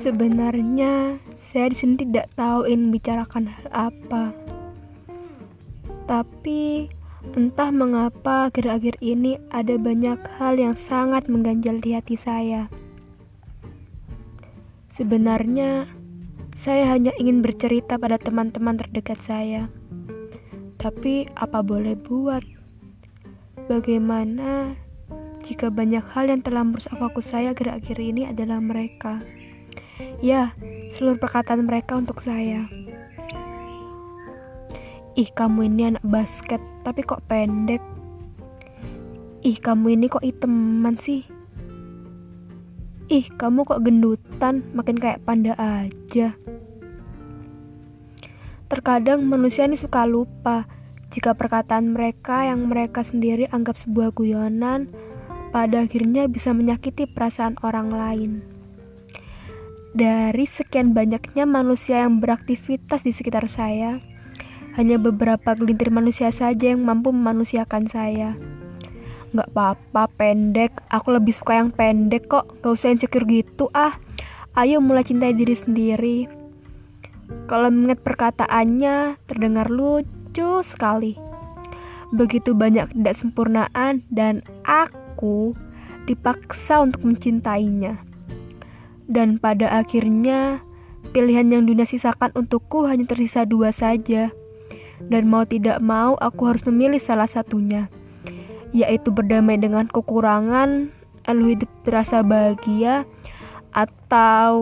Sebenarnya saya di sini tidak tahu ingin membicarakan hal apa. Tapi entah mengapa akhir-akhir ini ada banyak hal yang sangat mengganjal di hati saya. Sebenarnya saya hanya ingin bercerita pada teman-teman terdekat saya. Tapi apa boleh buat? Bagaimana jika banyak hal yang telah merusak fokus saya akhir-akhir ini adalah mereka? Ya, seluruh perkataan mereka untuk saya. Ih, kamu ini anak basket, tapi kok pendek. Ih, kamu ini kok iteman sih. Ih, kamu kok gendutan, makin kayak panda aja. Terkadang manusia ini suka lupa jika perkataan mereka yang mereka sendiri anggap sebuah guyonan pada akhirnya bisa menyakiti perasaan orang lain. Dari sekian banyaknya manusia yang beraktivitas di sekitar saya, hanya beberapa gelintir manusia saja yang mampu memanusiakan saya. Gak apa-apa pendek, aku lebih suka yang pendek kok, gak usah insecure gitu ah. Ayo mulai cintai diri sendiri. Kalau mengingat perkataannya, terdengar lucu sekali. Begitu banyak tidak sempurnaan dan aku dipaksa untuk mencintainya. Dan pada akhirnya, pilihan yang dunia sisakan untukku hanya tersisa dua saja. Dan mau tidak mau, aku harus memilih salah satunya, yaitu berdamai dengan kekurangan, lalu hidup terasa bahagia, atau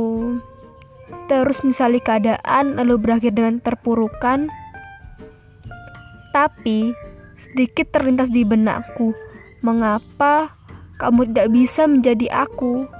terus misalnya keadaan lalu berakhir dengan terpurukan. Tapi sedikit terlintas di benakku, mengapa kamu tidak bisa menjadi aku?